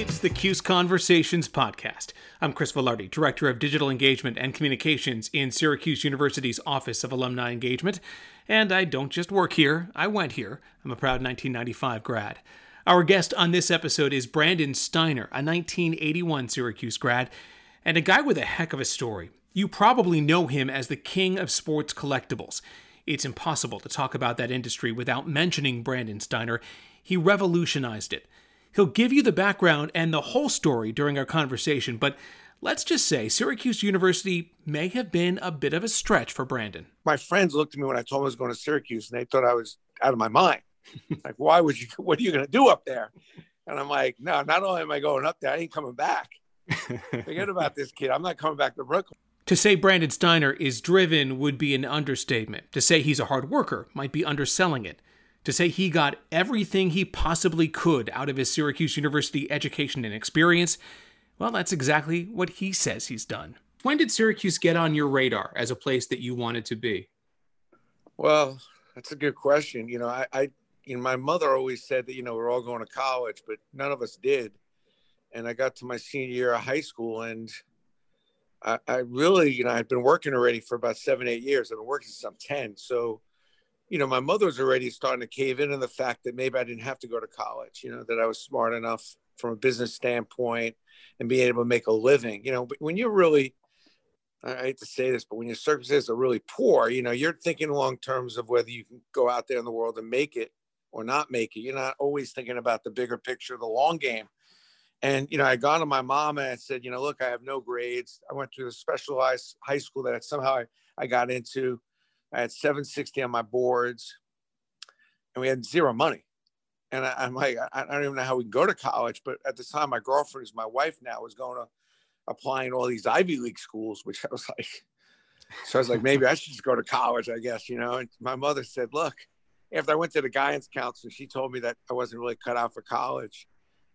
It's the Cuse Conversations podcast. I'm Chris Velarde, Director of Digital Engagement and Communications in Syracuse University's Office of Alumni Engagement. And I don't just work here, I went here. I'm a proud 1995 grad. Our guest on this episode is Brandon Steiner, a 1981 Syracuse grad, and a guy with a heck of a story. You probably know him as the king of sports collectibles. It's impossible to talk about that industry without mentioning Brandon Steiner. He revolutionized it. He'll give you the background and the whole story during our conversation, but let's just say Syracuse University may have been a bit of a stretch for Brandon. My friends looked at me when I told them I was going to Syracuse and they thought I was out of my mind. like, why would you, what are you going to do up there? And I'm like, no, not only am I going up there, I ain't coming back. Forget about this kid. I'm not coming back to Brooklyn. To say Brandon Steiner is driven would be an understatement. To say he's a hard worker might be underselling it to say he got everything he possibly could out of his Syracuse University education and experience, well, that's exactly what he says he's done. When did Syracuse get on your radar as a place that you wanted to be? Well, that's a good question. You know, I, I you know, my mother always said that, you know, we're all going to college, but none of us did. And I got to my senior year of high school and I, I really, you know, I'd been working already for about seven, eight years. I've been working since I'm 10. So you know, my mother was already starting to cave in on the fact that maybe I didn't have to go to college, you know, that I was smart enough from a business standpoint and being able to make a living, you know, but when you're really, I hate to say this, but when your circumstances are really poor, you know, you're thinking long terms of whether you can go out there in the world and make it or not make it. You're not always thinking about the bigger picture, the long game. And, you know, I gone to my mom and I said, you know, look, I have no grades. I went to a specialized high school that somehow I, I got into. I had 760 on my boards, and we had zero money. And I, am like, I, don't even know how we can go to college. But at the time, my girlfriend, who's my wife now, was going to applying all these Ivy League schools, which I was like, so I was like, maybe I should just go to college, I guess, you know. And my mother said, look, after I went to the guidance counselor, she told me that I wasn't really cut out for college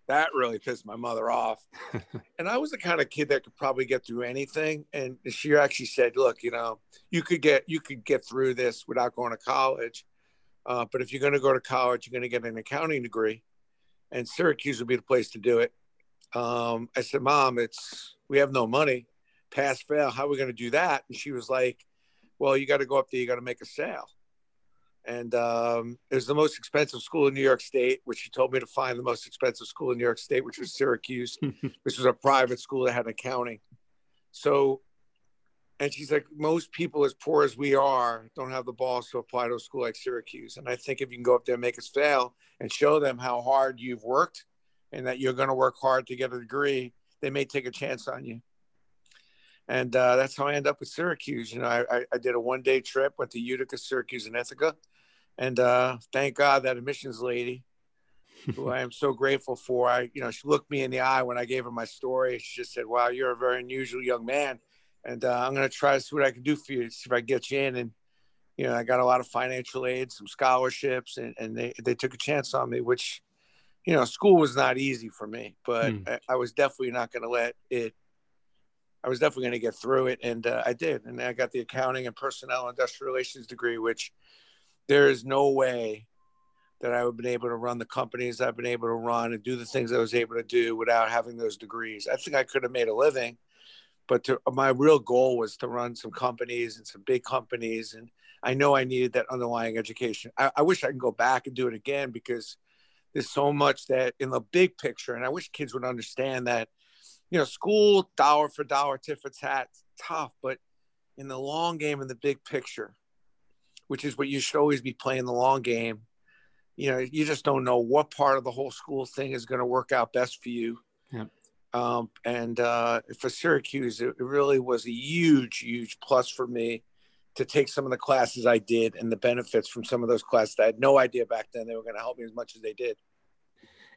that really pissed my mother off. and I was the kind of kid that could probably get through anything. And she actually said, "Look, you know, you could get you could get through this without going to college, uh, but if you're going to go to college, you're going to get an accounting degree, and Syracuse would be the place to do it." Um, I said, "Mom, it's we have no money, pass fail. How are we going to do that?" And she was like, "Well, you got to go up there. You got to make a sale." And um, it was the most expensive school in New York State, which she told me to find the most expensive school in New York State, which was Syracuse, which was a private school that had accounting. So, and she's like, most people as poor as we are don't have the balls to apply to a school like Syracuse. And I think if you can go up there and make us fail and show them how hard you've worked and that you're going to work hard to get a degree, they may take a chance on you. And uh, that's how I end up with Syracuse. You know, I, I did a one day trip, went to Utica, Syracuse, and Ithaca and uh, thank God that admissions lady, who I am so grateful for, I, you know, she looked me in the eye when I gave her my story. She just said, "Wow, you're a very unusual young man, and uh, I'm going to try to see what I can do for you, see if I can get you in." And you know, I got a lot of financial aid, some scholarships, and, and they they took a chance on me, which, you know, school was not easy for me, but hmm. I, I was definitely not going to let it I was definitely going to get through it, and uh, I did. And I got the accounting and personnel industrial relations degree, which there is no way that I would have been able to run the companies I've been able to run and do the things I was able to do without having those degrees. I think I could have made a living, but to, my real goal was to run some companies and some big companies. And I know I needed that underlying education. I, I wish I could go back and do it again because there's so much that in the big picture, and I wish kids would understand that, you know, school dollar for dollar, tit for tat, tough, but in the long game, in the big picture, which is what you should always be playing the long game. You know, you just don't know what part of the whole school thing is going to work out best for you. Um, and uh, for Syracuse, it, it really was a huge, huge plus for me to take some of the classes I did and the benefits from some of those classes. I had no idea back then they were going to help me as much as they did.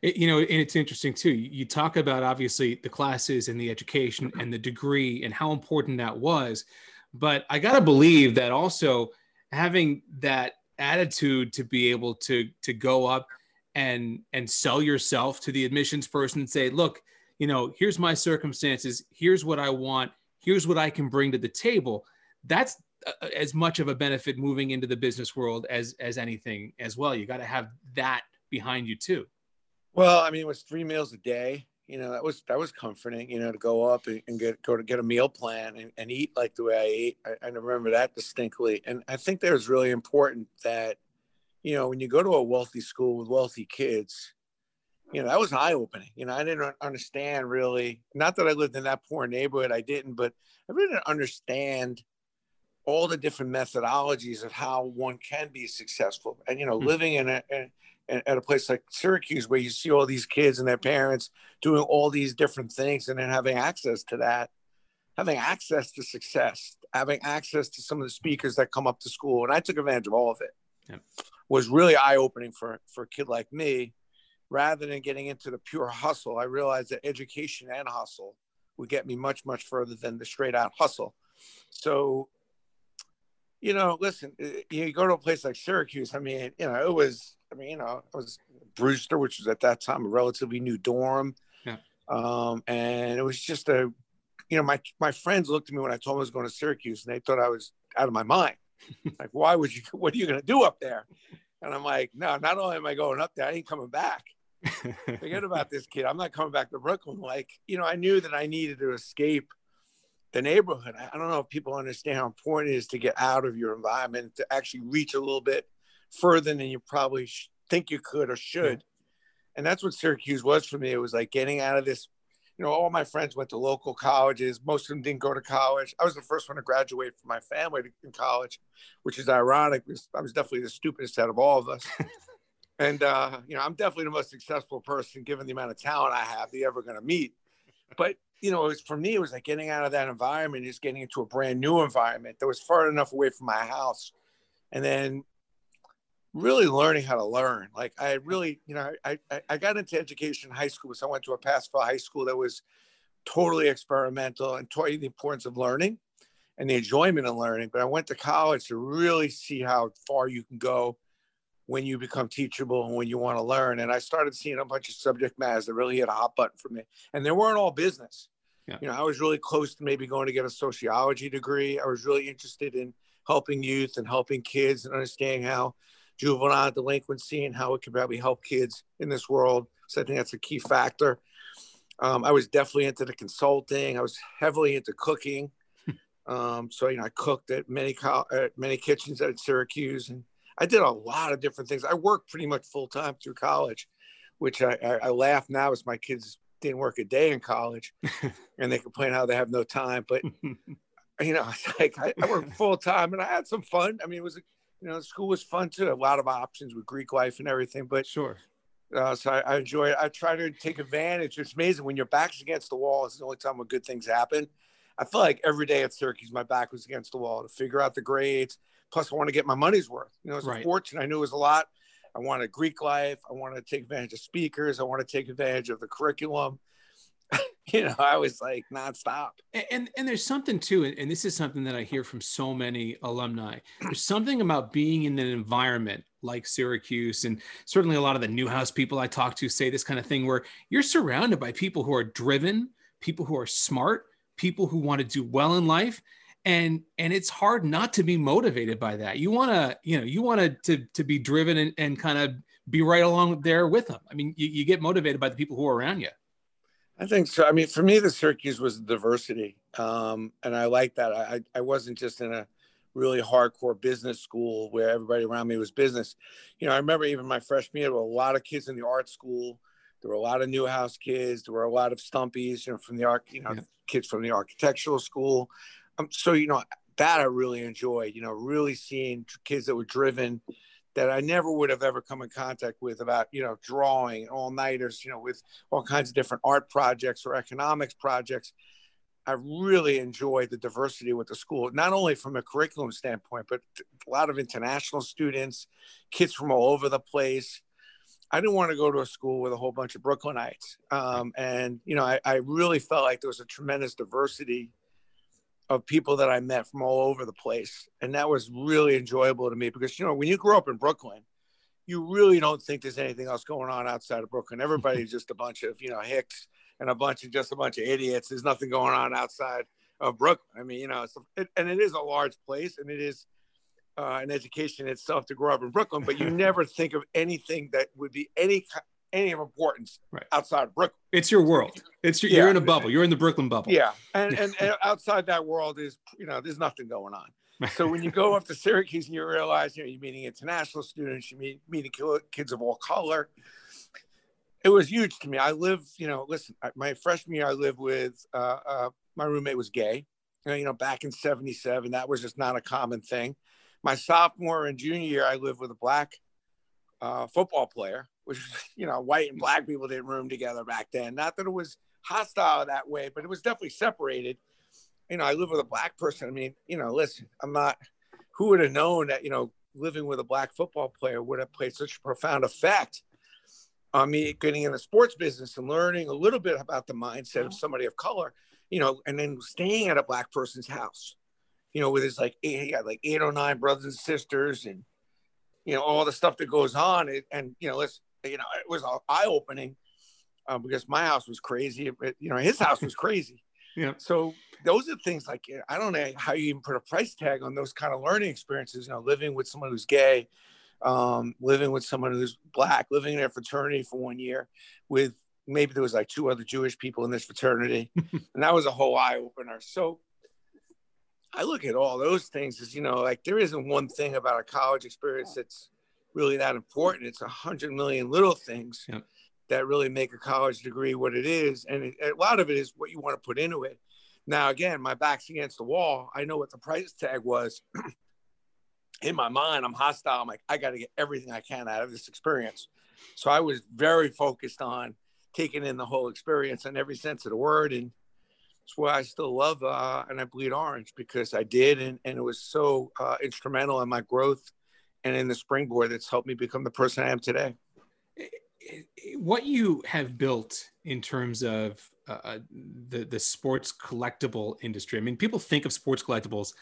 It, you know, and it's interesting too. You talk about obviously the classes and the education and the degree and how important that was, but I got to believe that also having that attitude to be able to to go up and and sell yourself to the admissions person and say look you know here's my circumstances. Here's what i want. Here's what i can bring to the table. That's uh, as much of a benefit moving into the business world as as anything as well. You got to have that behind you too. Well i mean it was three meals a day you know, that was that was comforting, you know, to go up and, and get go to get a meal plan and, and eat like the way I ate. I, I remember that distinctly. And I think that was really important that, you know, when you go to a wealthy school with wealthy kids, you know, that was eye opening. You know, I didn't understand really, not that I lived in that poor neighborhood, I didn't, but I really didn't understand all the different methodologies of how one can be successful. And, you know, mm-hmm. living in a, in, at a place like Syracuse, where you see all these kids and their parents doing all these different things, and then having access to that, having access to success, having access to some of the speakers that come up to school, and I took advantage of all of it. Was really eye opening for for a kid like me. Rather than getting into the pure hustle, I realized that education and hustle would get me much much further than the straight out hustle. So you know, listen, eh, you go to a place like Syracuse. I mean, you know, it was I mean, you know, I was Brewster, which was at that time a relatively new dorm. Yeah. Um, and it was just a, you know, my my friends looked at me when I told them I was going to Syracuse, and they thought I was out of my mind. like, why would you? What are you going to do up there? And I'm like, no, not only am I going up there, I ain't coming back. Forget about this kid. I'm not coming back to Brooklyn. Like, you know, I knew that I needed to escape the neighborhood. I don't know if people understand how important it is to get out of your environment, to actually reach a little bit further than you probably sh- think you could or should. Yeah. And that's what Syracuse was for me. It was like getting out of this. You know, all my friends went to local colleges. Most of them didn't go to college. I was the first one to graduate from my family in college, which is ironic because I was definitely the stupidest out of all of us. and uh, you know, I'm definitely the most successful person given the amount of talent I have that you're ever going to meet. But you know, it was for me, it was like getting out of that environment, just getting into a brand new environment that was far enough away from my house, and then really learning how to learn. Like I really, you know, I, I, I got into education in high school. So I went to a Passville high school that was totally experimental and taught you the importance of learning and the enjoyment of learning. But I went to college to really see how far you can go when you become teachable and when you want to learn. And I started seeing a bunch of subject matters that really hit a hot button for me. And they weren't all business. Yeah. You know, I was really close to maybe going to get a sociology degree. I was really interested in helping youth and helping kids and understanding how juvenile delinquency and how it can probably help kids in this world. So I think that's a key factor. Um, I was definitely into the consulting. I was heavily into cooking. Um, so you know, I cooked at many co- at many kitchens at Syracuse, and I did a lot of different things. I worked pretty much full time through college, which I, I, I laugh now as my kids didn't work a day in college, and they complain how they have no time. But you know, like I, I worked full time, and I had some fun. I mean, it was you know, school was fun too. A lot of options with Greek life and everything. But sure. Uh, so I, I, enjoy it. I try to take advantage. It's amazing when your back's against the wall. It's the only time when good things happen. I feel like every day at Syracuse, my back was against the wall to figure out the grades. Plus, I want to get my money's worth. You know, it's right. a fortune. I knew it was a lot. I wanted Greek life. I wanted to take advantage of speakers. I want to take advantage of the curriculum. you know, I was like nonstop. And, and there's something too, and this is something that I hear from so many alumni. There's something about being in an environment like Syracuse, and certainly a lot of the Newhouse people I talk to say this kind of thing, where you're surrounded by people who are driven, people who are smart, people who want to do well in life, and and it's hard not to be motivated by that. You want to, you know, you want to to be driven and, and kind of be right along there with them. I mean, you, you get motivated by the people who are around you. I think so. I mean, for me, the Syracuse was diversity, um, and I like that. I I wasn't just in a really hardcore business school where everybody around me was business. You know, I remember even my freshman year, there were a lot of kids in the art school. There were a lot of Newhouse kids. There were a lot of Stumpies, you know, from the art, you know, yeah. kids from the architectural school. Um, so you know that I really enjoyed. You know, really seeing kids that were driven that I never would have ever come in contact with about, you know, drawing all nighters, you know, with all kinds of different art projects or economics projects. I really enjoyed the diversity with the school, not only from a curriculum standpoint, but a lot of international students, kids from all over the place. I didn't want to go to a school with a whole bunch of Brooklynites. Um, and, you know, I, I really felt like there was a tremendous diversity of people that I met from all over the place. And that was really enjoyable to me because, you know, when you grow up in Brooklyn, you really don't think there's anything else going on outside of Brooklyn. Everybody's just a bunch of, you know, hicks and a bunch of just a bunch of idiots. There's nothing going on outside of Brooklyn. I mean, you know, it, and it is a large place and it is uh, an education itself to grow up in Brooklyn, but you never think of anything that would be any any of importance Right. outside of Brooklyn. It's your world. It's your, Yeah. you're in a bubble. You're in the Brooklyn bubble. Yeah, and, and and outside that world is you know there's nothing going on. So when you go up to Syracuse and you realize you know you're meeting international students, you meet meeting kids of all color. It was huge to me. I live, you know, listen. My freshman year, I lived with uh, uh, my roommate was gay. You know, back in '77, that was just not a common thing. My sophomore and junior year, I lived with a black uh, football player, which you know, white and black people didn't room together back then. Not that it was hostile that way, but it was definitely separated. You know, I live with a black person. I mean, you know, listen, I'm not. Who would have known that you know living with a black football player would have played such a profound effect on me getting in the sports business and learning a little bit about the mindset of somebody of color. You know, and then staying at a black person's house. You know, with his like eight, he had like eight or nine brothers and sisters, and you know all the stuff that goes on. It, and you know, let's you know, it was eye opening um, because my house was crazy. But, you know, his house was crazy. Yeah. So those are things like I don't know how you even put a price tag on those kind of learning experiences. You know, living with someone who's gay, um, living with someone who's black, living in a fraternity for one year with maybe there was like two other Jewish people in this fraternity, and that was a whole eye opener. So I look at all those things as you know, like there isn't one thing about a college experience that's really that important. It's a hundred million little things Yep. that really make a college degree what it is, and it, a lot of it is what you want to put into it. Now, again, my back's against the wall. I know what the price tag was. In my mind, I'm hostile. I'm like, I got to get everything I can out of this experience. So I was very focused on taking in the whole experience in every sense of the word, and it's why I still love uh, and I bleed orange because I did, and, and it was so uh, instrumental in my growth and in the springboard that's helped me become the person I am today. What you have built in terms of uh, the the sports collectible industry. I mean, people think of sports collectibles,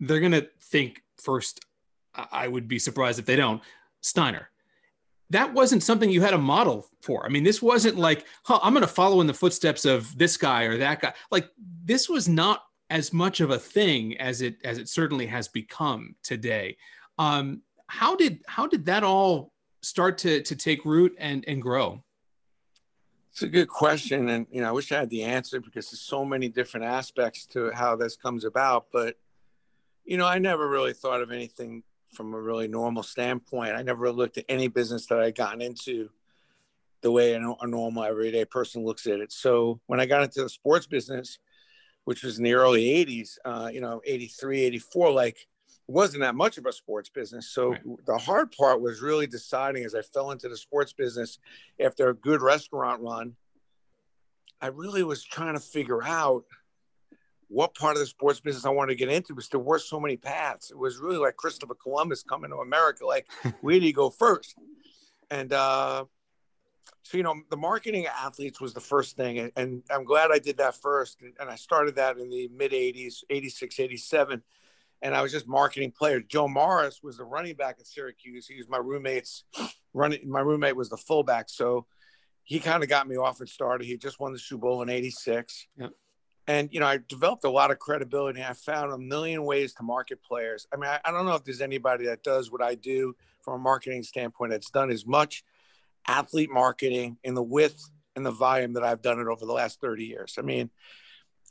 they're gonna think first. I I would be surprised if they don't. Steiner. That wasn't something you had a model for. I mean, this wasn't like, huh, I'm going to follow in the footsteps of this guy or that guy. Like, this was not as much of a thing as it as it certainly has become today. Um, how did how did that all start to to take root and and grow? It's a good question, and you know, I wish I had the answer because there's so many different aspects to how this comes about. But you know, I never really thought of anything from a really normal standpoint. I never looked at any business that I gotten into the way a, a normal everyday person looks at it. So when I got into the sports business, which was in the early 80s, uh, you know, 83, 84, like wasn't that much of a sports business. So Right. the hard part was really deciding as I fell into the sports business after a good restaurant run, I really was trying to figure out what part of the sports business I wanted to get into because there were so many paths. It was really like Christopher Columbus coming to America. Like, where do you go first? And uh, so, you know, the marketing of athletes was the first thing. And, and I'm glad I did that first. And I started that in the mid 80s, 86, 87. And I was just marketing players. Joe Morris was the running back at Syracuse. He was my roommate's running. My roommate was the fullback. So he kind of got me off and started. He just won the Super Bowl in 86. Yep. And, you know, I developed a lot of credibility. I found a million ways to market players. I mean, I, I don't know if there's anybody that does what I do from a marketing standpoint that's done as much athlete marketing in the width and the volume that I've done it over the last 30 years. I mean,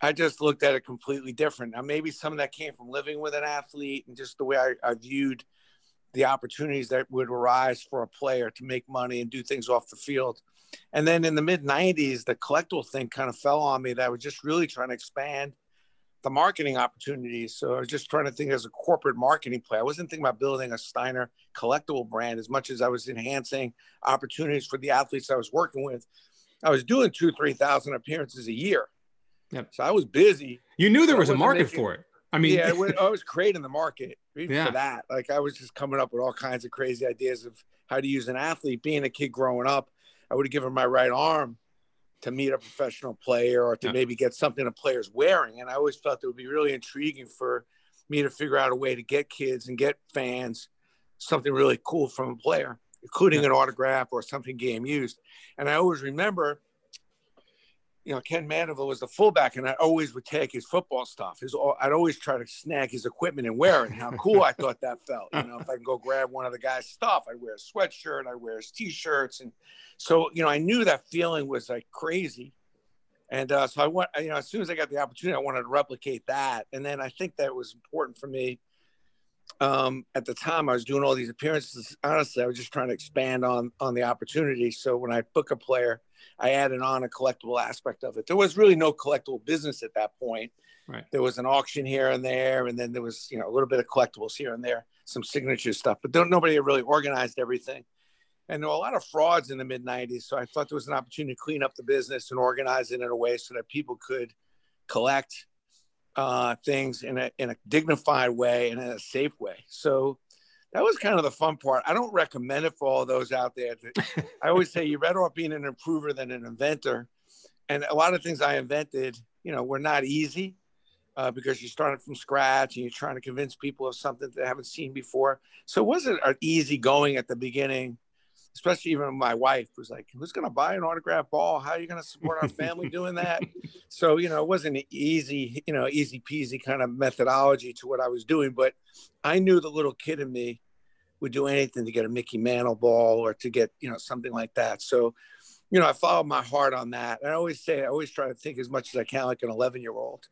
I just looked at it completely different. Now, maybe some of that came from living with an athlete and just the way I, I viewed the opportunities that would arise for a player to make money and do things off the field. And then in the mid 90s, the collectible thing kind of fell on me that I was just really trying to expand the marketing opportunities. So I was just trying to think as a corporate marketing play. I wasn't thinking about building a Steiner collectible brand as much as I was enhancing opportunities for the athletes I was working with. I was doing two, 3,000 appearances a year. Yep. So I was busy. You knew there was a market making- for it. I mean, yeah, I was, I was creating the market even Yeah. for that. Like I was just coming up with all kinds of crazy ideas of how to use an athlete. Being a kid growing up, I would have given my right arm to meet a professional player or to Yeah. maybe get something a player's wearing. And I always felt it would be really intriguing for me to figure out a way to get kids and get fans something really cool from a player, including Yeah. an autograph or something game used. And I always remember you know, Ken Mandeville was the fullback, and I always would take his football stuff. His, I'd always try to snag his equipment and wear it. And how cool I thought that felt. You know, if I can go grab one of the guy's stuff, I'd wear a sweatshirt, I'd wear his t-shirts, and so you know, I knew that feeling was like crazy. And uh, so I went, you know, as soon as I got the opportunity, I wanted to replicate that. And then I think that was important for me. Um, at the time, I was doing all these appearances. Honestly, I was just trying to expand on on the opportunity. So when I book a player I added on a collectible aspect of it. There was really no collectible business at that point. Right. There was an auction here and there, and then there was you know a little bit of collectibles here and there, some signature stuff, but nobody really organized everything. And there were a lot of frauds in the mid '90s, so I thought there was an opportunity to clean up the business and organize it in a way so that people could collect uh, things in a in a dignified way and in a safe way. So that was kind of the fun part. I don't recommend it for all those out there. I always say you're better off being an improver than an inventor. And a lot of things I invented, you know, were not easy uh, because you started from scratch and you're trying to convince people of something they haven't seen before. So it wasn't easy going at the beginning especially even my wife was like, "Who's going to buy an autograph ball? How are you going to support our family doing that?" so you know, it wasn't an easy, you know, easy peasy kind of methodology to what I was doing, but I knew the little kid in me would do anything to get a Mickey Mantle ball or to get you know something like that. So. You know, I followed my heart on that. And I always say, I always try to think as much as I can like an 11 year old.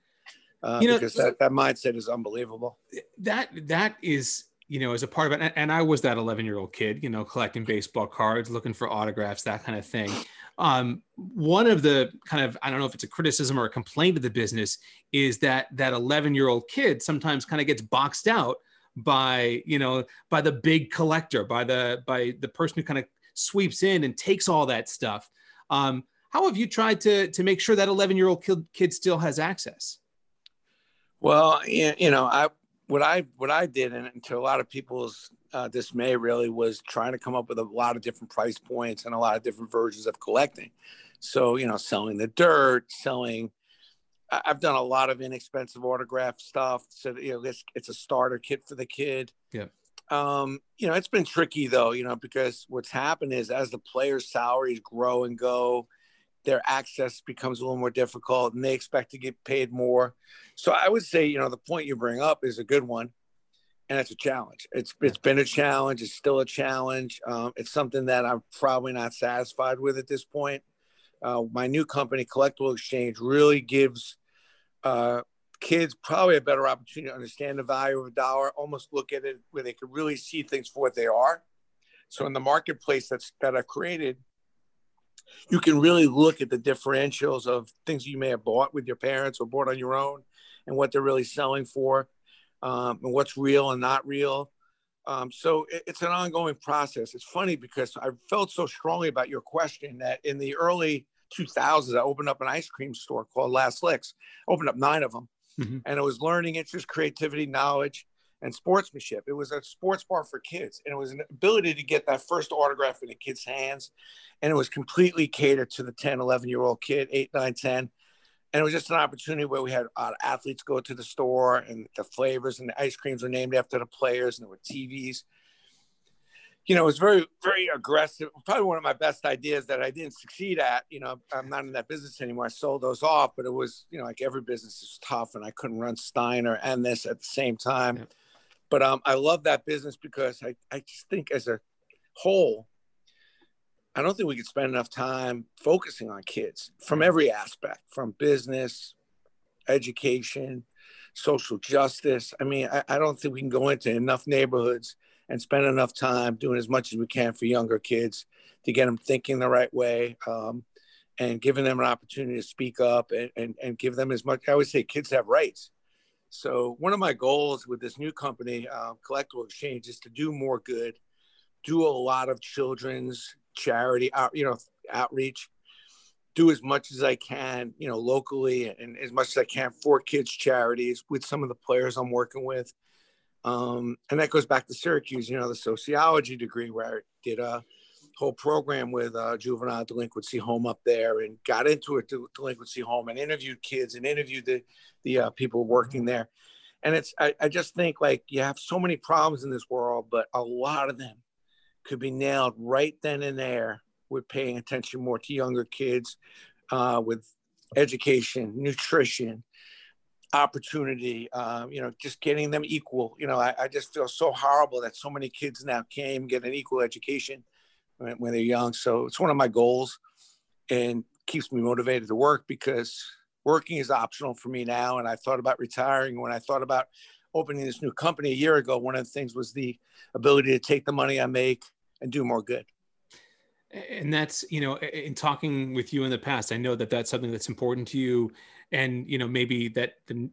Uh, you know, because that, that mindset is unbelievable. That that is you know, as a part of it. And I was that 11 year old kid, you know, collecting baseball cards, looking for autographs, that kind of thing. Um, one of the kind of, I don't know if it's a criticism or a complaint of the business is that that 11 year old kid sometimes kind of gets boxed out by, you know, by the big collector, by the, by the person who kind of sweeps in and takes all that stuff. Um, how have you tried to, to make sure that 11 year old kid, kid still has access? Well, you know, I, what I what I did, and to a lot of people's uh, dismay, really was trying to come up with a lot of different price points and a lot of different versions of collecting. So you know, selling the dirt, selling. I've done a lot of inexpensive autograph stuff. So you know, it's it's a starter kit for the kid. Yeah. Um, you know, it's been tricky though, you know, because what's happened is as the players' salaries grow and go, their access becomes a little more difficult and they expect to get paid more. So I would say, you know, the point you bring up is a good one. And it's a challenge. It's it's been a challenge. It's still a challenge. Um, it's something that I'm probably not satisfied with at this point. Uh, my new company, Collectible Exchange, really gives uh, kids probably a better opportunity to understand the value of a dollar. Almost look at it where they can really see things for what they are. So in the marketplace that's that I've created, you can really look at the differentials of things you may have bought with your parents or bought on your own and what they're really selling for um, and what's real and not real. Um, so it, it's an ongoing process. It's funny because I felt so strongly about your question that in the early 2000s, I opened up an ice cream store called Last Licks, opened up nine of them. Mm-hmm. And it was learning, interest, creativity, knowledge, and sportsmanship. It was a sports bar for kids, and it was an ability to get that first autograph in a kid's hands. And it was completely catered to the 10, 11 year old kid, 8, 9, 10. And it was just an opportunity where we had uh, athletes go to the store, and the flavors and the ice creams were named after the players, and there were TVs. You know, it was very, very aggressive. Probably one of my best ideas that I didn't succeed at. You know, I'm not in that business anymore. I sold those off, but it was, you know, like every business is tough, and I couldn't run Steiner and this at the same time. Yeah but um, I love that business because I, I just think as a whole, I don't think we could spend enough time focusing on kids from every aspect, from business, education, social justice. I mean, I, I don't think we can go into enough neighborhoods and spend enough time doing as much as we can for younger kids to get them thinking the right way um, and giving them an opportunity to speak up and, and, and give them as much. I always say kids have rights so one of my goals with this new company, uh, Collectible Exchange, is to do more good, do a lot of children's charity, out, you know, outreach, do as much as I can, you know, locally and as much as I can for kids charities with some of the players I'm working with. Um, and that goes back to Syracuse, you know, the sociology degree where I did a whole program with a juvenile delinquency home up there and got into a delinquency home and interviewed kids and interviewed the, the uh, people working there. And it's, I, I just think like you have so many problems in this world, but a lot of them could be nailed right then and there with paying attention more to younger kids, uh, with education, nutrition, opportunity, um, you know, just getting them equal. You know, I, I, just feel so horrible that so many kids now came get an equal education when, they're young. So it's one of my goals and keeps me motivated to work because working is optional for me now. And I thought about retiring when I thought about opening this new company a year ago. One of the things was the ability to take the money I make and do more good and that's you know in talking with you in the past i know that that's something that's important to you and you know maybe that the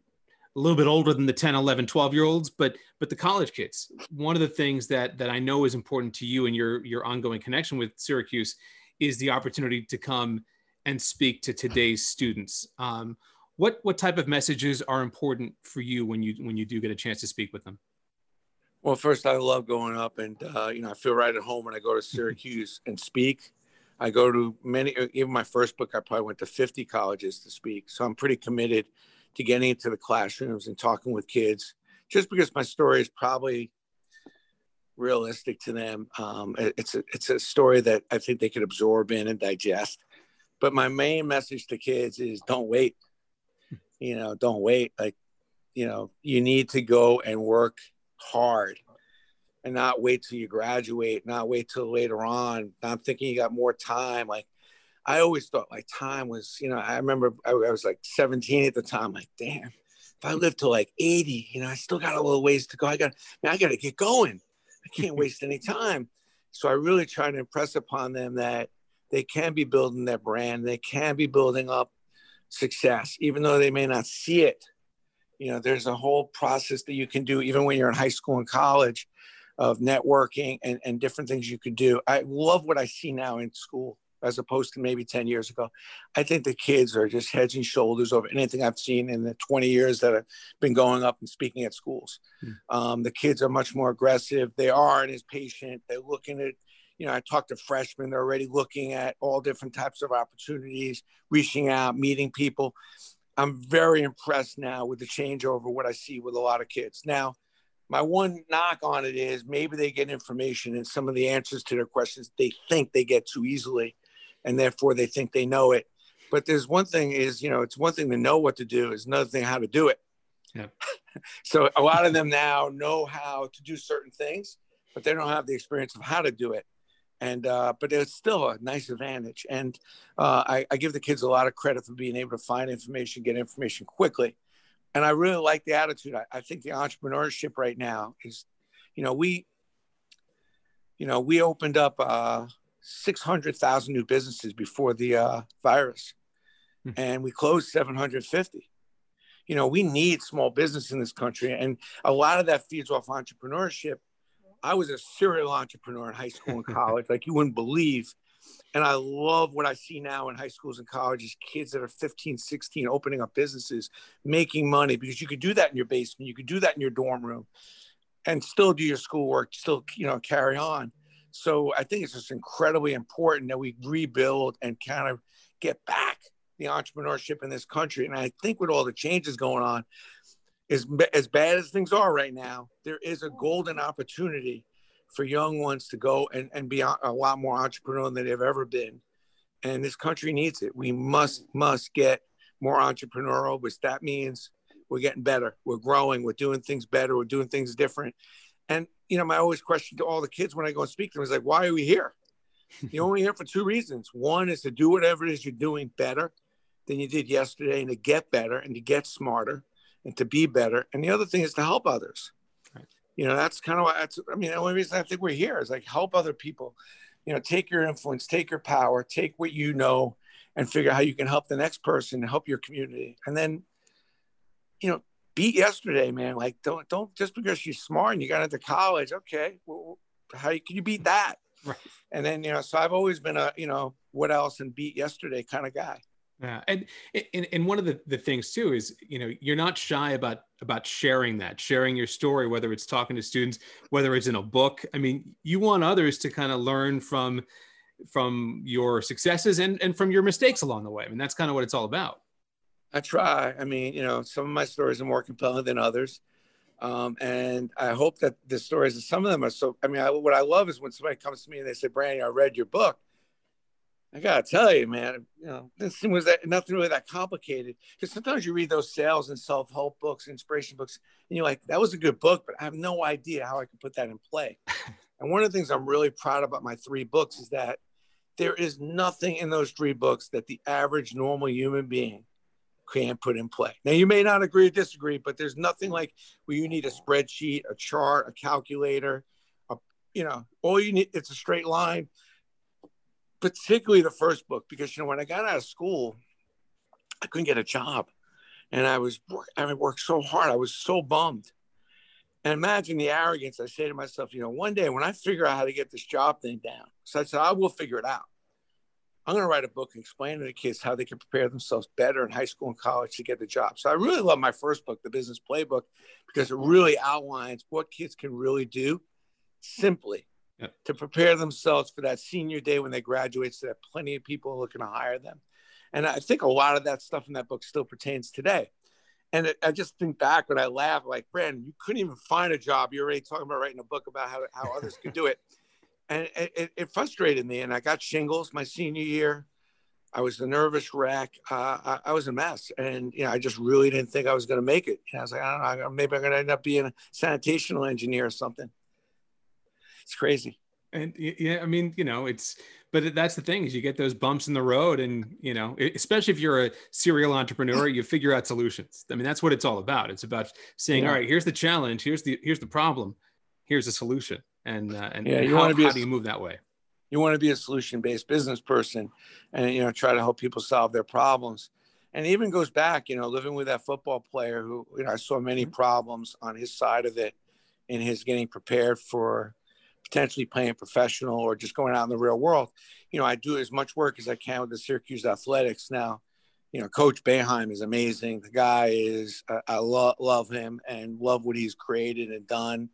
a little bit older than the 10 11 12 year olds but but the college kids one of the things that that i know is important to you and your your ongoing connection with syracuse is the opportunity to come and speak to today's students um, what what type of messages are important for you when you when you do get a chance to speak with them well, first, I love going up, and uh, you know, I feel right at home when I go to Syracuse and speak. I go to many, even my first book, I probably went to 50 colleges to speak. So I'm pretty committed to getting into the classrooms and talking with kids, just because my story is probably realistic to them. Um, it's a, it's a story that I think they could absorb in and digest. But my main message to kids is don't wait. You know, don't wait. Like, you know, you need to go and work hard and not wait till you graduate, not wait till later on. I'm thinking you got more time. Like I always thought my time was, you know, I remember I, I was like 17 at the time. Like, damn, if I live to like 80, you know, I still got a little ways to go. I got, man, I got to get going. I can't waste any time. So I really try to impress upon them that they can be building their brand. They can be building up success, even though they may not see it you know there's a whole process that you can do even when you're in high school and college of networking and, and different things you could do i love what i see now in school as opposed to maybe 10 years ago i think the kids are just heads and shoulders over anything i've seen in the 20 years that i've been going up and speaking at schools hmm. um, the kids are much more aggressive they aren't as patient they're looking at you know, I talked to freshmen, they're already looking at all different types of opportunities, reaching out, meeting people. I'm very impressed now with the changeover, what I see with a lot of kids. Now, my one knock on it is maybe they get information and some of the answers to their questions they think they get too easily, and therefore they think they know it. But there's one thing is, you know, it's one thing to know what to do, is another thing how to do it. Yeah. so a lot of them now know how to do certain things, but they don't have the experience of how to do it and uh, but it's still a nice advantage. And uh, I, I, give the kids a lot of credit for being able to find information, get information quickly. And I really like the attitude. I, I think the entrepreneurship right now is, you know, we, you know, we opened up uh, 600,000 new businesses before the uh, virus, hmm. and we closed 750. You know, we need small business in this country, and a lot of that feeds off entrepreneurship I was a serial entrepreneur in high school and college, like you wouldn't believe. And I love what I see now in high schools and colleges kids that are 15, 16 opening up businesses, making money because you could do that in your basement, you could do that in your dorm room and still do your schoolwork, still, you know, carry on. So I think it's just incredibly important that we rebuild and kind of get back the entrepreneurship in this country. And I think with all the changes going on, as, as bad as things are right now, there is a golden opportunity for young ones to go and, and be a, a lot more entrepreneurial than they've ever been. And this country needs it. We must, must get more entrepreneurial, which that means we're getting better. We're growing. We're doing things better. We're doing things different. And, you know, my always question to all the kids when I go and speak to them is like, why are we here? You're only here for two reasons. One is to do whatever it is you're doing better than you did yesterday and to get better and to get smarter and to be better. And the other thing is to help others. Right. You know, that's kind of why that's, I mean, the only reason I think we're here is like help other people. You know, take your influence, take your power, take what you know, and figure out how you can help the next person, help your community. And then, you know, beat yesterday, man. Like, don't, don't just because you're smart and you got into college, okay, well, how can you beat that? Right. And then, you know, so I've always been a, you know, what else and beat yesterday kind of guy. Yeah, and, and and one of the, the things too is you know you're not shy about about sharing that, sharing your story, whether it's talking to students, whether it's in a book. I mean, you want others to kind of learn from from your successes and and from your mistakes along the way. I mean, that's kind of what it's all about. I try. I mean, you know, some of my stories are more compelling than others. Um, and I hope that the stories, some of them are so. I mean, I, what I love is when somebody comes to me and they say, "Brandy, I read your book," I gotta tell you, man, you know, this was that, nothing really that complicated. Because sometimes you read those sales and self-help books, inspiration books, and you're like, that was a good book, but I have no idea how I can put that in play. and one of the things I'm really proud about my three books is that there is nothing in those three books that the average normal human being can't put in play. Now you may not agree or disagree, but there's nothing like where you need a spreadsheet, a chart, a calculator, a, you know, all you need, it's a straight line particularly the first book because you know when I got out of school, I couldn't get a job, and I was I worked so hard. I was so bummed. And imagine the arrogance. I say to myself, you know, one day when I figure out how to get this job thing down, so I said I will figure it out. I'm going to write a book and explain to the kids how they can prepare themselves better in high school and college to get the job. So I really love my first book, The Business Playbook, because it really outlines what kids can really do simply yeah. to prepare themselves for that senior day when they graduate so that plenty of people are looking to hire them. And I think a lot of that stuff in that book still pertains today. And it, I just think back when I laugh, like, Brandon, you couldn't even find a job. You're already talking about writing a book about how, how others could do it. And it, it, frustrated me. And I got shingles my senior year. I was a nervous wreck. Uh, I, I, was a mess. And, you know, I just really didn't think I was going to make it. And I was like, I don't know, maybe I'm going to end up being a sanitational engineer or something. It's crazy. And yeah, I mean, you know, it's but that's the thing is you get those bumps in the road and you know especially if you're a serial entrepreneur you figure out solutions i mean that's what it's all about it's about saying yeah. all right here's the challenge here's the here's the problem here's the solution and uh, and, yeah, you how, want to be how a, do you move that way you want to be a solution based business person and you know try to help people solve their problems and even goes back you know living with that football player who you know i saw many mm-hmm. problems on his side of it in his getting prepared for potentially playing professional or just going out in the real world. You know, I do as much work as I can with the Syracuse Athletics now. You know, Coach Boeheim is amazing. The guy is, uh, I love love him and love what he's created and done.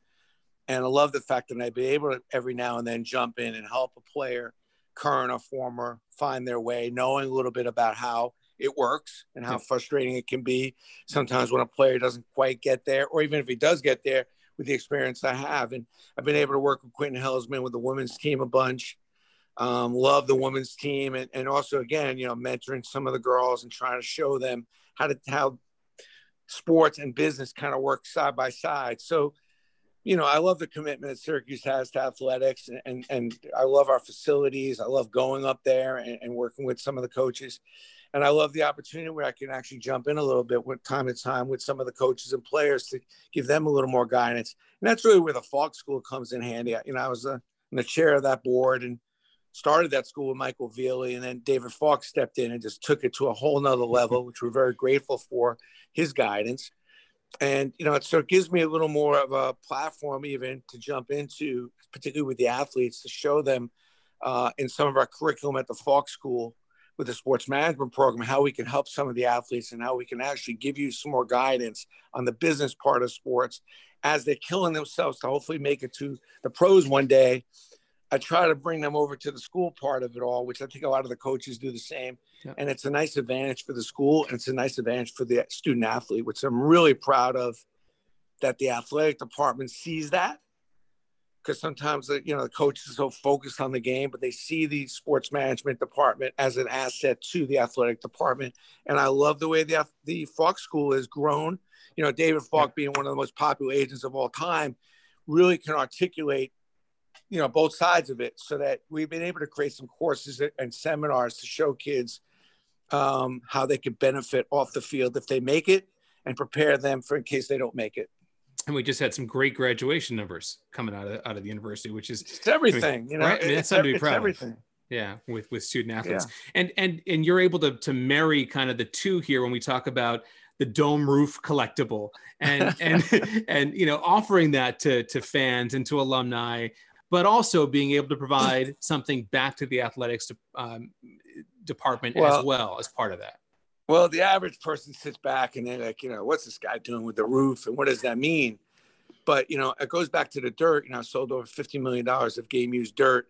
And I love the fact that I'd be able to every now and then jump in and help a player, current or former, find their way, knowing a little bit about how it works and how frustrating it can be sometimes when a player doesn't quite get there, or even if he does get there, with the experience I have. And I've been able to work with Quentin Hillsman with the women's team a bunch. Um, love the women's team and, and also again, you know, mentoring some of the girls and trying to show them how to how sports and business kind of work side by side. So, you know, I love the commitment that Syracuse has to athletics and, and, and I love our facilities. I love going up there and, and working with some of the coaches and I love the opportunity where I can actually jump in a little bit with time to time with some of the coaches and players to give them a little more guidance. And that's really where the Falk School comes in handy. You know, I was uh, in the chair of that board and started that school with Michael Veley, and then David Falk stepped in and just took it to a whole nother level, which we're very grateful for his guidance. And you know, it gives me a little more of a platform even to jump into, particularly with the athletes, to show them uh, in some of our curriculum at the Falk School with the sports management program, how we can help some of the athletes and how we can actually give you some more guidance on the business part of sports as they're killing themselves to hopefully make it to the pros one day. I try to bring them over to the school part of it all, which I think a lot of the coaches do the same. Yeah. And it's a nice advantage for the school and it's a nice advantage for the student athlete, which I'm really proud of that the athletic department sees that because sometimes the, you know the coach is so focused on the game, but they see the sports management department as an asset to the athletic department. And I love the way the the Falk School has grown. You know, David Falk being one of the most popular agents of all time, really can articulate, you know, both sides of it, so that we've been able to create some courses and seminars to show kids um, how they could benefit off the field if they make it, and prepare them for in case they don't make it and we just had some great graduation numbers coming out of out of the university, which is it's everything. I mean, you know, right? I mean, that's something to be proud everything. of. Yeah, with with student athletes, yeah. and and and you're able to to marry kind of the two here when we talk about the dome roof collectible and and and you know offering that to to fans and to alumni but also being able to provide something back to the athletics um, department well, as well as part of that well, the average person sits back and they're like, you know, what's this guy doing with the roof and what does that mean? But, you know, it goes back to the dirt. You know, I sold over $50 million of game used dirt.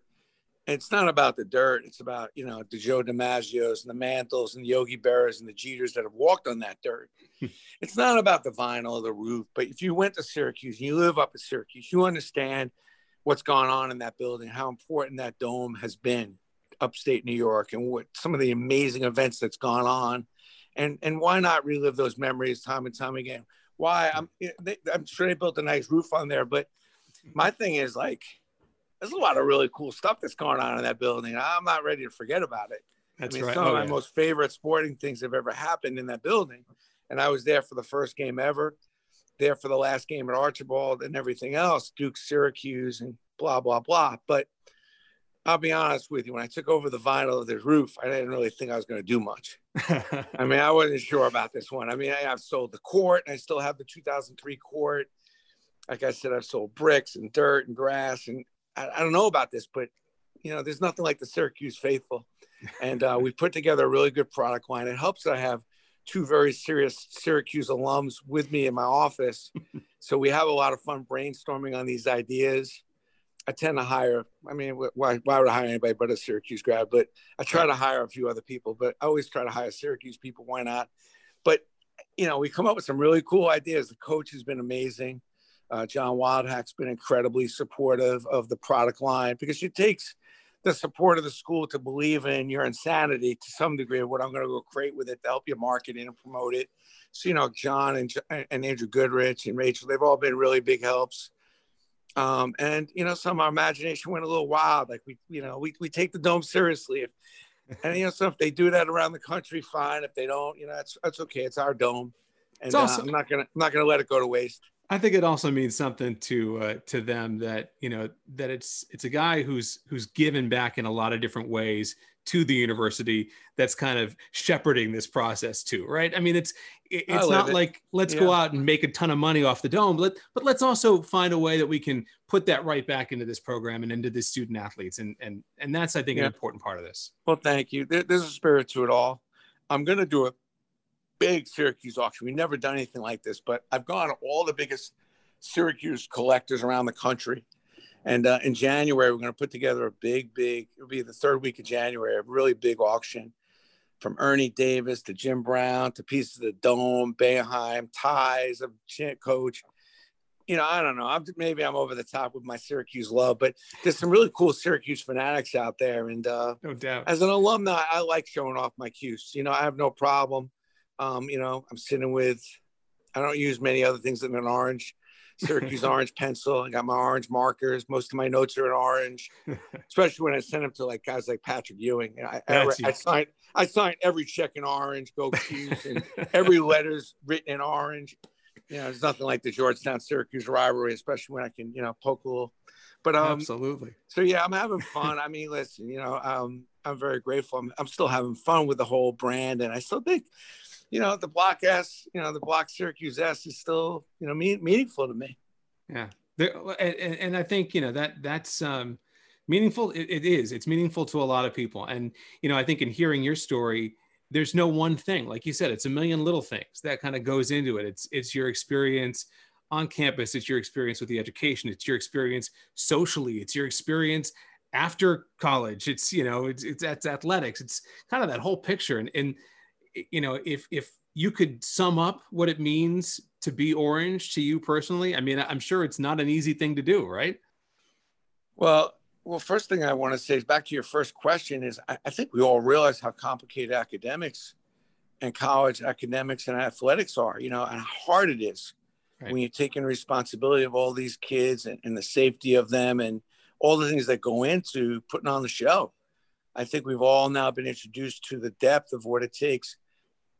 And it's not about the dirt. It's about, you know, the Joe DiMaggio's and the Mantles and the Yogi Berras and the Jeters that have walked on that dirt. it's not about the vinyl or the roof. But if you went to Syracuse and you live up at Syracuse, you understand what's gone on in that building, how important that dome has been upstate New York and what some of the amazing events that's gone on. And, and why not relive those memories time and time again? Why I'm, they, I'm sure they built a nice roof on there, but my thing is like, there's a lot of really cool stuff that's going on in that building. I'm not ready to forget about it. That's I mean, right. Some Oh, of my yeah. most favorite sporting things have ever happened in that building. And I was there for the first game ever, there for the last game at Archbold and everything else, Duke, Syracuse, and blah, blah, blah. But I'll be honest with you, when I took over the vinyl of this roof, I didn't really think I was going to do much. I mean, I wasn't sure about this one. I mean, I, I've sold the court, and I still have the 2003 court. Like I said, I've sold bricks and dirt and grass, and I, I don't know about this, but you know, there's nothing like the Syracuse faithful. And uh, we put together a really good product line. It helps that I have two very serious Syracuse alums with me in my office, so we have a lot of fun brainstorming on these ideas. I tend to hire. I mean, why, why would I hire anybody but a Syracuse grad? But I try to hire a few other people. But I always try to hire Syracuse people. Why not? But you know, we come up with some really cool ideas. The coach has been amazing. Uh, John Wildhack's been incredibly supportive of the product line because it takes the support of the school to believe in your insanity to some degree of what I'm going to go create with it to help you market it and promote it. So, you know, John and, and Andrew Goodrich and Rachel, they've all been really big helps. Um, and, you know, some of our imagination went a little wild. Like we, you know, we, we take the dome seriously. If, and, you know, so if they do that around the country, fine. If they don't, you know, that's, that's okay. It's our dome. And It's also- uh, I'm not going to, I'm not going to let it go to waste. I think it also means something to uh, to them that you know that it's it's a guy who's who's given back in a lot of different ways to the university that's kind of shepherding this process too, right? I mean, it's it- it's not it. like let's go out and make a ton of money off the dome, but but let's also find a way that we can put that right back into this program and into the student athletes, and and and that's I think an important part of this. Well, thank you. There, there's a spirit to it all. I'm going to do a big Syracuse auction. We've never done anything like this, but I've gone to all the biggest Syracuse collectors around the country. And uh, in January, we're going to put together a big, big, it'll be the third week of January, a really big auction from Ernie Davis to Jim Brown to pieces of the Dome, Boeheim, ties of Coach. You know, I don't know. I'm, maybe I'm over the top with my Syracuse love, but there's some really cool Syracuse fanatics out there. And, uh, No doubt. as an alumni, I like showing off my Cuse. You know, I have no problem. Um, you know, I'm sitting with, I don't use many other things than an orange, Syracuse orange pencil. I got my orange markers. Most of my notes are in orange, especially when I send them to like guys like Patrick Ewing. Know, I, I, I signed, I signed every check in orange, go Cuse, and every letter's written in orange. You know, there's nothing like the Georgetown Syracuse rivalry, especially when I can, you know, poke a little. But um, Absolutely. so yeah, I'm having fun. I mean, listen, you know, um, I'm very grateful. I'm, I'm still having fun with the whole brand, and I still think, you know, the Block S, you know, the Block Syracuse S is still, you know, mean, meaningful to me. Yeah, there, and, and and I think you know that that's um, meaningful. It, it is. It's meaningful to a lot of people, and you know, I think in hearing your story, there's no one thing. Like you said, it's a million little things that kind of goes into it. It's it's your experience on campus. It's your experience with the education. It's your experience socially. It's your experience after college. It's you know, it's it's, it's athletics. It's kind of that whole picture. And and you know, if if you could sum up what it means to be orange to you personally, I mean, I'm sure it's not an easy thing to do, right? Well, well, first thing I want to say is back to your first question is I, I think we all realize how complicated academics and college academics and athletics are, you know, and how hard it is Right. when you're taking responsibility of all these kids and, and the safety of them and all the things that go into putting on the show. I think we've all now been introduced to the depth of what it takes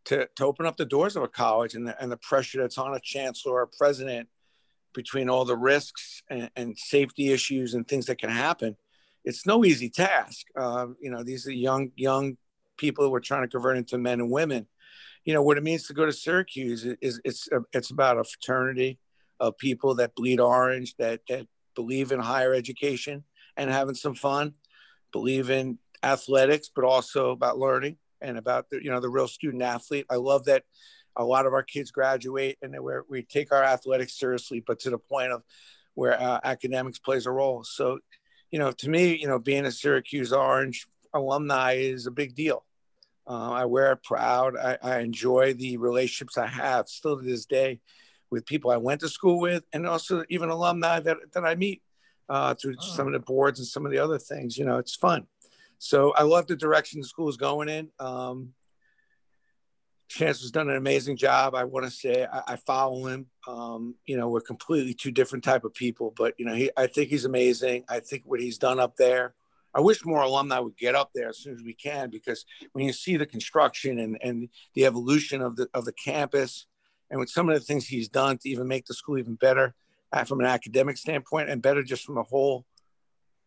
to, to open up the doors of a college and the, and the pressure that's on a chancellor or a president between all the risks and, and safety issues and things that can happen. It's no easy task. Uh, you know, these are young, young people who are trying to convert into men and women. You know, what it means to go to Syracuse is, it's, it's about a fraternity of people that bleed orange, that, that believe in higher education and having some fun, believe in athletics, but also about learning and about the, you know, the real student athlete. I love that a lot of our kids graduate and where we take our athletics seriously, but to the point of where uh, academics plays a role. So, you know, to me, you know, being a Syracuse Orange alumni is a big deal. Uh, I wear it proud. I, I enjoy the relationships I have still to this day with people I went to school with, and also even alumni that, that I meet uh, through Oh. some of the boards and some of the other things. You know, it's fun. So I love the direction the school is going in. Um, Chancellor's done an amazing job. I want to say I, I follow him. Um, you know, we're completely two different type of people, but you know, he, I think he's amazing. I think what he's done up there. I wish more alumni would get up there as soon as we can because when you see the construction and, and the evolution of the of the campus, and with some of the things he's done to even make the school even better uh, from an academic standpoint and better just from a whole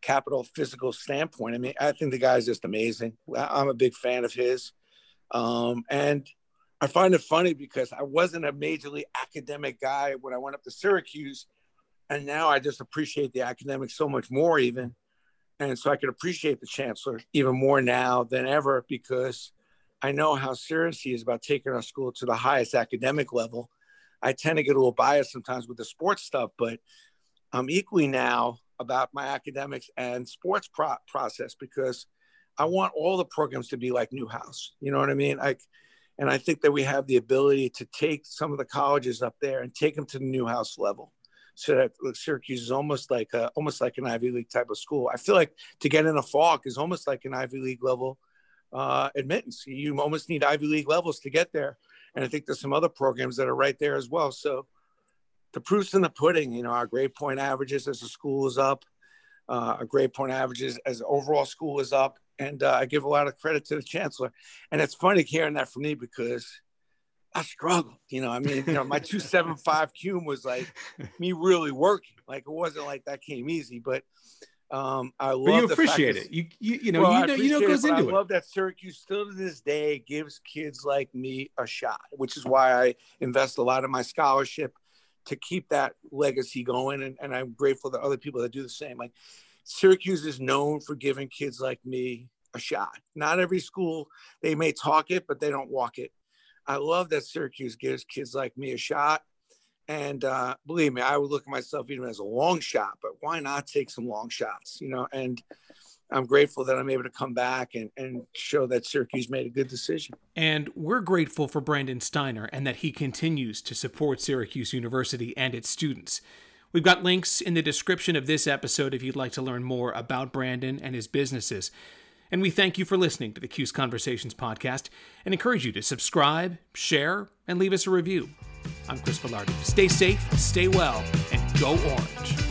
capital physical standpoint. I mean, I think the guy's just amazing. I'm a big fan of his. Um, and I find it funny because I wasn't a majorly academic guy when I went up to Syracuse. And now I just appreciate the academics so much more, even. And so I could appreciate the chancellor even more now than ever because I know how serious he is about taking our school to the highest academic level. I tend to get a little biased sometimes with the sports stuff, but I'm equally now about my academics and sports pro- process because I want all the programs to be like Newhouse. You know what I mean? Like, and I think that we have the ability to take some of the colleges up there and take them to the Newhouse level, so that Syracuse is almost like a, almost like an Ivy League type of school. I feel like to get in a Falk is almost like an Ivy League level uh, admittance. You almost need Ivy League levels to get there, and I think there's some other programs that are right there as well. So the proof's in the pudding. You know, our grade point averages as a school is up. Uh, our grade point averages as overall school is up. And uh, I give a lot of credit to the chancellor. And it's funny hearing that from me because I struggled. You know, I mean, you know, my 275 cum was like me really working. Like it wasn't like that came easy, but um, I love. But you appreciate it. You, you, you know, well, you know, you know, goes it, into I it. I love that Syracuse still to this day gives kids like me a shot, which is why I invest a lot of my scholarship to keep that legacy going. And, and I'm grateful to other people that do the same. Like Syracuse is known for giving kids like me a shot. Not every school, they may talk it, but they don't walk it. I love that Syracuse gives kids like me a shot. And uh, believe me, I would look at myself even as a long shot, but why not take some long shots, you know? And I'm grateful that I'm able to come back and, and show that Syracuse made a good decision. And we're grateful for Brandon Steiner and that he continues to support Syracuse University and its students. We've got links in the description of this episode if you'd like to learn more about Brandon and his businesses. And we thank you for listening to the Cuse Conversations podcast and encourage you to subscribe, share, and leave us a review. I'm Chris Villardi. Stay safe, stay well, and go orange.